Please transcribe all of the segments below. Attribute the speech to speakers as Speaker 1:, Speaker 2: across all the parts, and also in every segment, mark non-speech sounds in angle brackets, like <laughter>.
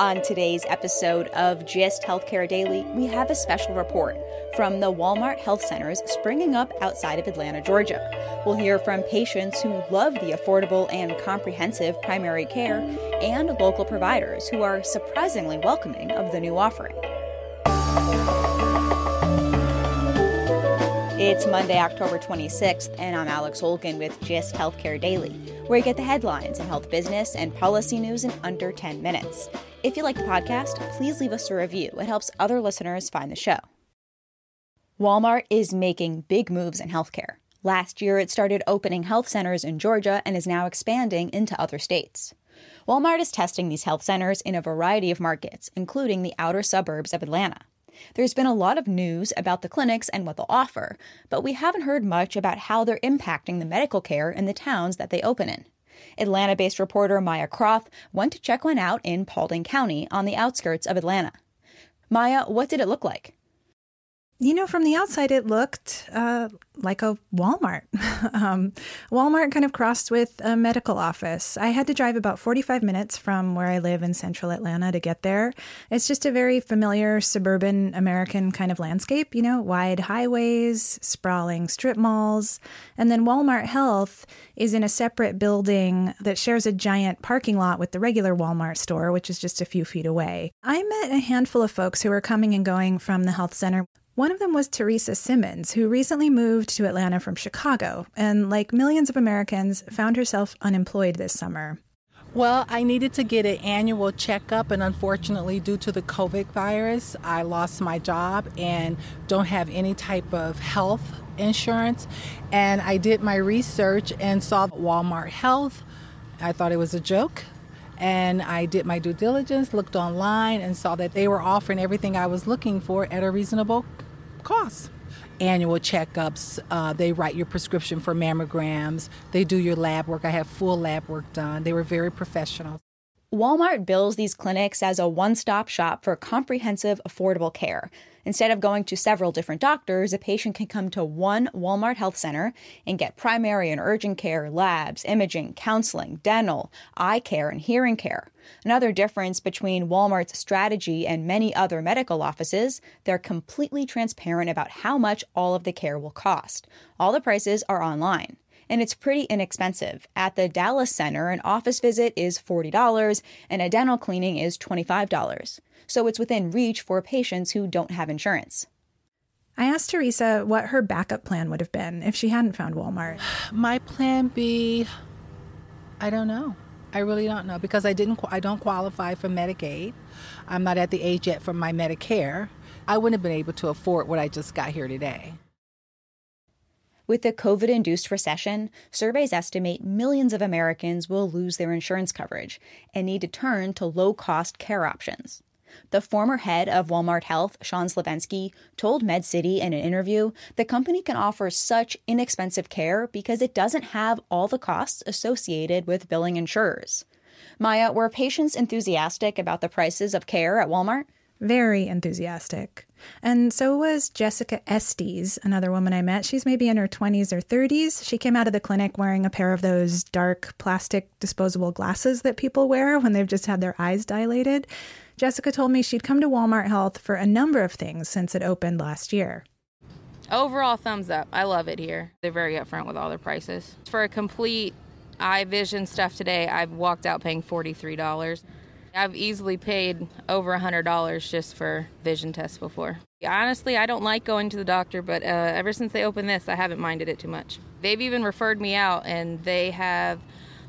Speaker 1: On today's episode of Gist Healthcare Daily, we have a special report from the Walmart Health Centers springing up outside of Atlanta, Georgia. We'll hear from patients who love the affordable and comprehensive primary care and local providers who are surprisingly welcoming of the new offering. It's Monday, October 26th, and I'm Alex Olgin with Gist Healthcare Daily, where you get the headlines in health business and policy news in under 10 minutes. If you like the podcast, please leave us a review. It helps other listeners find the show. Walmart is making big moves in healthcare. Last year, it started opening health centers in Georgia and is now expanding into other states. Walmart is testing these health centers in a variety of markets, including the outer suburbs of Atlanta. There's been a lot of news about the clinics and what they'll offer, but we haven't heard much about how they're impacting the medical care in the towns that they open in. Atlanta based reporter Maya Croft went to check one out in Paulding County on the outskirts of Atlanta. Maya, what did it look like?
Speaker 2: You know, from the outside, it looked uh, like a Walmart. <laughs> um, Walmart kind of crossed with a medical office. I had to drive about 45 minutes from where I live in central Atlanta to get there. It's just a very familiar suburban American kind of landscape, you know, wide highways, sprawling strip malls. And then Walmart Health is in a separate building that shares a giant parking lot with the regular Walmart store, which is just a few feet away. I met a handful of folks who were coming and going from the health center. One of them was Teresa Simmons, who recently moved to Atlanta from Chicago and, like millions of Americans, found herself unemployed this summer.
Speaker 3: Well, I needed to get an annual checkup, and unfortunately, due to the COVID virus, I lost my job and don't have any type of health insurance. And I did my research and saw Walmart Health. I thought it was a joke. And I did my due diligence, looked online, and saw that they were offering everything I was looking for at a reasonable costs. Annual checkups, uh, they write your prescription for mammograms, they do your lab work. I have full lab work done. They were very professional.
Speaker 1: Walmart bills these clinics as a one stop shop for comprehensive, affordable care. Instead of going to several different doctors, a patient can come to one Walmart health center and get primary and urgent care, labs, imaging, counseling, dental, eye care, and hearing care. Another difference between Walmart's strategy and many other medical offices, they're completely transparent about how much all of the care will cost. All the prices are online and it's pretty inexpensive. At the Dallas Center, an office visit is $40 and a dental cleaning is $25 so it's within reach for patients who don't have insurance.
Speaker 2: I asked Teresa what her backup plan would have been if she hadn't found Walmart. <sighs>
Speaker 3: My plan B, I don't know. I really don't know because I didn't. I don't qualify for Medicaid. I'm not at the age yet for my Medicare. I wouldn't have been able to afford what I just got here today.
Speaker 1: With the COVID induced recession, surveys estimate millions of Americans will lose their insurance coverage and need to turn to low cost care options. The former head of Walmart Health, Sean Slovenski, told MedCity in an interview the company can offer such inexpensive care because it doesn't have all the costs associated with billing insurers. Maya, were patients enthusiastic about the prices of care at Walmart?
Speaker 2: Very enthusiastic. And so was Jessica Estes, another woman I met. She's maybe in her 20s or 30s. She came out of the clinic wearing a pair of those dark plastic disposable glasses that people wear when they've just had their eyes dilated. Jessica told me she'd come to Walmart Health for a number of things since it opened last year.
Speaker 4: Overall, thumbs up. I love it here. They're very upfront with all their prices. For a complete eye vision stuff today, I've walked out paying $43. I've easily paid over $100 just for vision tests before. Honestly, I don't like going to the doctor, but uh, ever since they opened this, I haven't minded it too much. They've even referred me out, and they have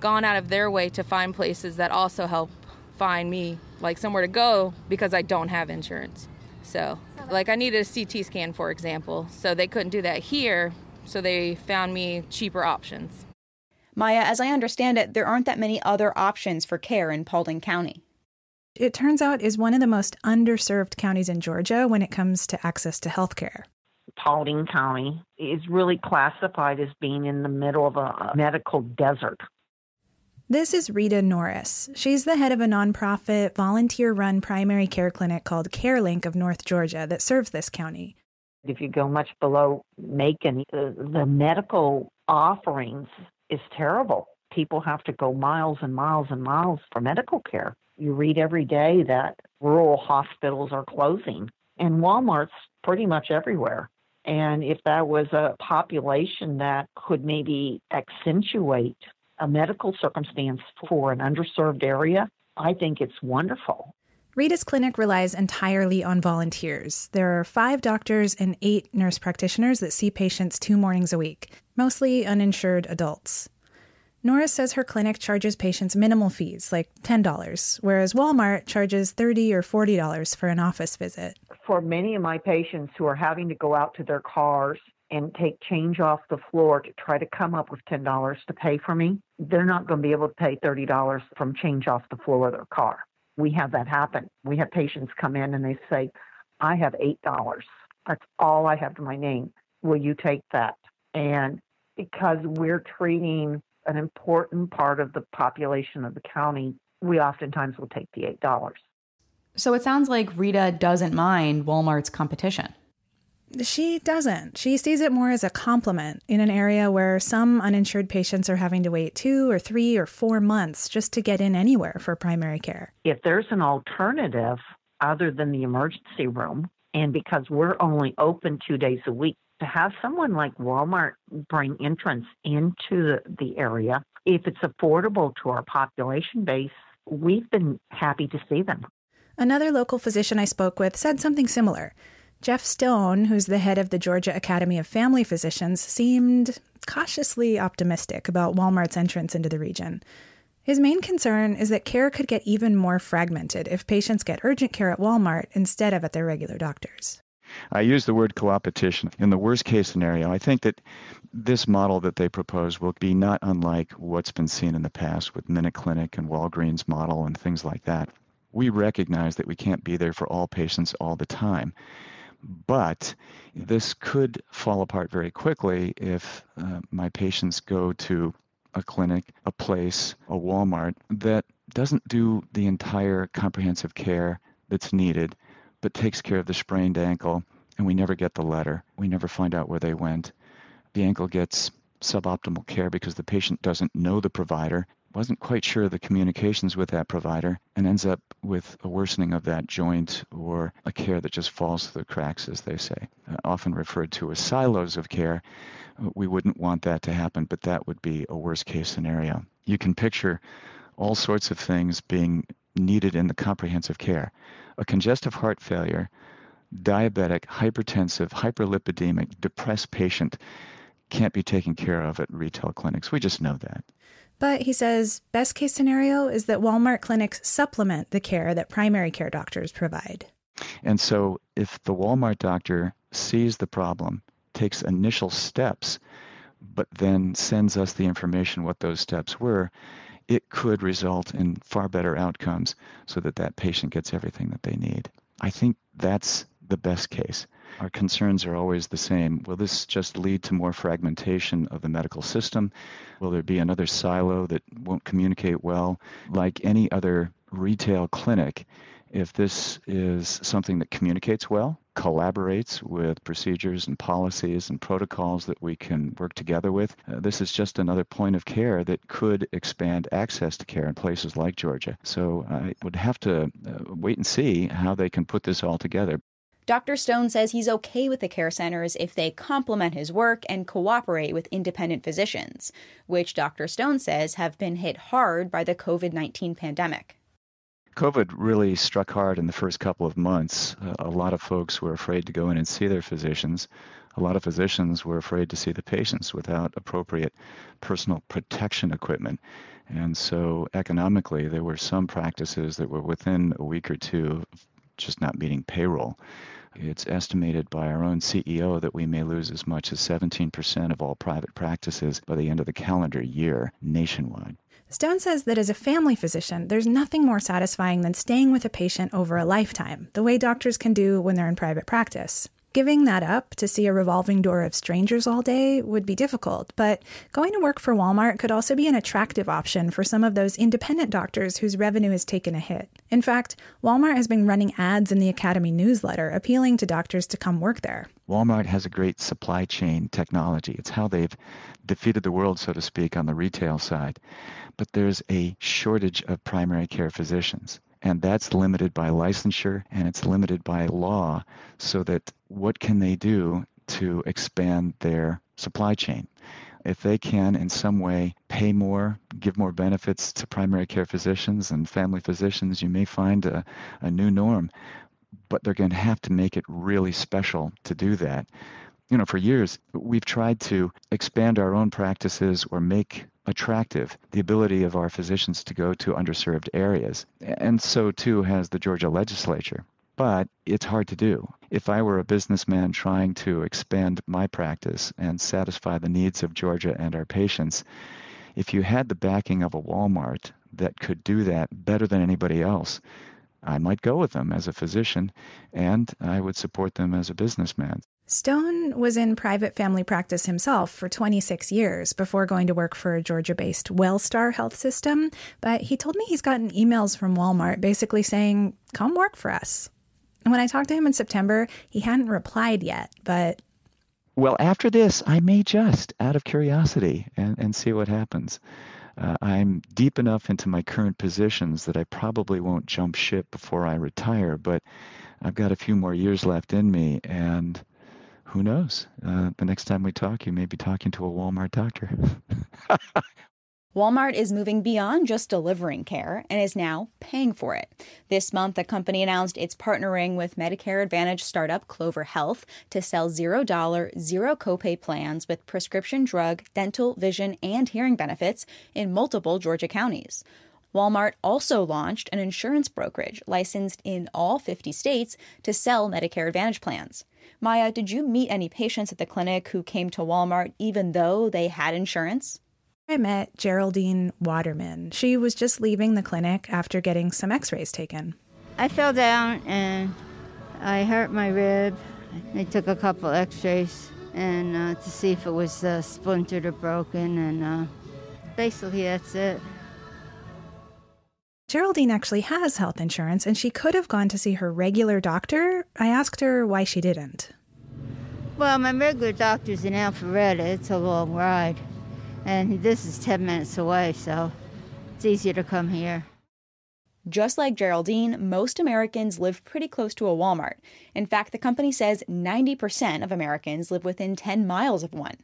Speaker 4: gone out of their way to find places that also help find me like somewhere to go because I don't have insurance. So, like I needed a CT scan for example, so they couldn't do that here, so they found me cheaper options.
Speaker 1: Maya, as I understand it, there aren't that many other options for care in Paulding County.
Speaker 2: It turns out is one of the most underserved counties in Georgia when it comes to access to health care.
Speaker 5: Paulding County is really classified as being in the middle of a medical desert.
Speaker 2: This is Rita Norris. She's the head of a nonprofit, volunteer run primary care clinic called CareLink of North Georgia that serves this county.
Speaker 5: If you go much below Macon, the, the medical offerings is terrible. People have to go miles and miles and miles for medical care. You read every day that rural hospitals are closing, and Walmart's pretty much everywhere. And if that was a population that could maybe accentuate a medical circumstance for an underserved area, I think it's wonderful.
Speaker 2: Rita's clinic relies entirely on volunteers. There are five doctors and eight nurse practitioners that see patients two mornings a week, mostly uninsured adults. Norris says her clinic charges patients minimal fees, like $10, whereas Walmart charges 30 or $40 for an office visit.
Speaker 5: For many of my patients who are having to go out to their cars and take change off the floor to try to come up with $10 to pay for me, they're not going to be able to pay $30 from change off the floor of their car. We have that happen. We have patients come in and they say, I have $8. That's all I have to my name. Will you take that? And because we're treating an important part of the population of the county, we oftentimes will take the $8.
Speaker 6: So it sounds like Rita doesn't mind Walmart's competition.
Speaker 2: She doesn't. She sees it more as a compliment in an area where some uninsured patients are having to wait two or three or four months just to get in anywhere for primary care.
Speaker 5: If there's an alternative other than the emergency room, and because we're only open two days a week, to have someone like Walmart bring entrance into the, the area, if it's affordable to our population base, we've been happy to see them.
Speaker 2: Another local physician I spoke with said something similar. Jeff Stone, who's the head of the Georgia Academy of Family Physicians, seemed cautiously optimistic about Walmart's entrance into the region. His main concern is that care could get even more fragmented if patients get urgent care at Walmart instead of at their regular doctors.
Speaker 7: I use the word coopetition. In the worst case scenario, I think that this model that they propose will be not unlike what's been seen in the past with MinuteClinic and Walgreens model and things like that. We recognize that we can't be there for all patients all the time. But this could fall apart very quickly if uh, my patients go to a clinic, a place, a Walmart that doesn't do the entire comprehensive care that's needed, but takes care of the sprained ankle, and we never get the letter. We never find out where they went. The ankle gets suboptimal care because the patient doesn't know the provider wasn't quite sure of the communications with that provider and ends up with a worsening of that joint or a care that just falls through the cracks, as they say, uh, often referred to as silos of care. We wouldn't want that to happen, but that would be a worst case scenario. You can picture all sorts of things being needed in the comprehensive care. A congestive heart failure, diabetic, hypertensive, hyperlipidemic, depressed patient can't be taken care of at retail clinics. We just know that.
Speaker 2: But he says best case scenario is that Walmart clinics supplement the care that primary care doctors provide.
Speaker 7: And so if the Walmart doctor sees the problem, takes initial steps, but then sends us the information what those steps were, it could result in far better outcomes so that that patient gets everything that they need. I think that's the best case. Our concerns are always the same. Will this just lead to more fragmentation of the medical system? Will there be another silo that won't communicate well? Like any other retail clinic, if this is something that communicates well, collaborates with procedures and policies and protocols that we can work together with, uh, this is just another point of care that could expand access to care in places like Georgia. So I would have to uh, wait and see how they can put this all together.
Speaker 1: Dr. Stone says he's okay with the care centers if they complement his work and cooperate with independent physicians, which Dr. Stone says have been hit hard by the COVID 19 pandemic.
Speaker 7: COVID really struck hard in the first couple of months. Uh, a lot of folks were afraid to go in and see their physicians. a lot of physicians were afraid to see the patients without appropriate personal protection equipment. And so economically, there were some practices that were within a week or two just not meeting payroll. It's estimated by our own CEO that we may lose as much as 17% of all private practices by the end of the calendar year nationwide.
Speaker 2: Stone says that as a family physician, there's nothing more satisfying than staying with a patient over a lifetime, the way doctors can do when they're in private practice. Giving that up to see a revolving door of strangers all day would be difficult, but going to work for Walmart could also be an attractive option for some of those independent doctors whose revenue has taken a hit. In fact, Walmart has been running ads in the Academy newsletter appealing to doctors to come work there.
Speaker 7: Walmart has a great supply chain technology. It's how they've defeated the world, so to speak, on the retail side. But there's a shortage of primary care physicians and that's limited by licensure and it's limited by law so that what can they do to expand their supply chain? If they can in some way pay more give more benefits to primary care physicians and family physicians you may find a, a new norm but they're going to have to make it really special to do that. You know for years we've tried to expand our own practices or make attractive the ability of our physicians to go to underserved areas. And so too has the Georgia legislature. But it's hard to do. If I were a businessman trying to expand my practice and satisfy the needs of Georgia and our patients, if you had the backing of a Walmart that could do that better than anybody else, I might go with them as a physician and I would support them as a businessman.
Speaker 2: Stone was in private family practice himself for 26 years before going to work for a Georgia based Wellstar health system. But he told me he's gotten emails from Walmart basically saying, come work for us. And when I talked to him in September, he hadn't replied yet, but.
Speaker 7: Well, after this, I may just, out of curiosity, and, and see what happens. Uh, I'm deep enough into my current positions that I probably won't jump ship before I retire, but I've got a few more years left in me, and who knows? Uh, the next time we talk, you may be talking to a Walmart doctor. <laughs>
Speaker 1: Walmart is moving beyond just delivering care and is now paying for it. This month, the company announced it's partnering with Medicare Advantage startup Clover Health to sell $0, zero copay plans with prescription drug, dental, vision, and hearing benefits in multiple Georgia counties. Walmart also launched an insurance brokerage licensed in all 50 states to sell Medicare Advantage plans. Maya, did you meet any patients at the clinic who came to Walmart even though they had insurance?
Speaker 2: I met Geraldine Waterman. She was just leaving the clinic after getting some x rays taken.
Speaker 8: I fell down and I hurt my rib. They took a couple x rays and uh, to see if it was uh, splintered or broken, and uh, basically that's it.
Speaker 2: Geraldine actually has health insurance and she could have gone to see her regular doctor. I asked her why she didn't.
Speaker 8: Well, my regular doctor's in Alpharetta. It's a long ride. And this is 10 minutes away, so it's easier to come here.
Speaker 1: Just like Geraldine, most Americans live pretty close to a Walmart. In fact, the company says 90% of Americans live within 10 miles of one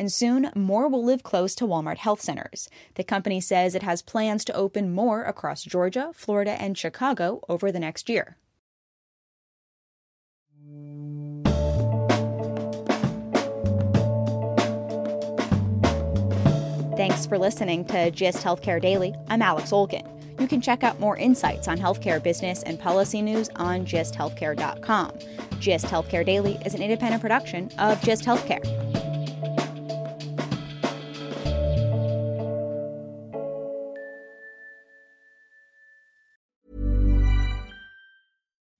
Speaker 1: and soon more will live close to Walmart health centers. The company says it has plans to open more across Georgia, Florida, and Chicago over the next year. Thanks for listening to GIST Healthcare Daily. I'm Alex Olgin. You can check out more insights on healthcare business and policy news on gisthealthcare.com. GIST Healthcare Daily is an independent production of GIST Healthcare.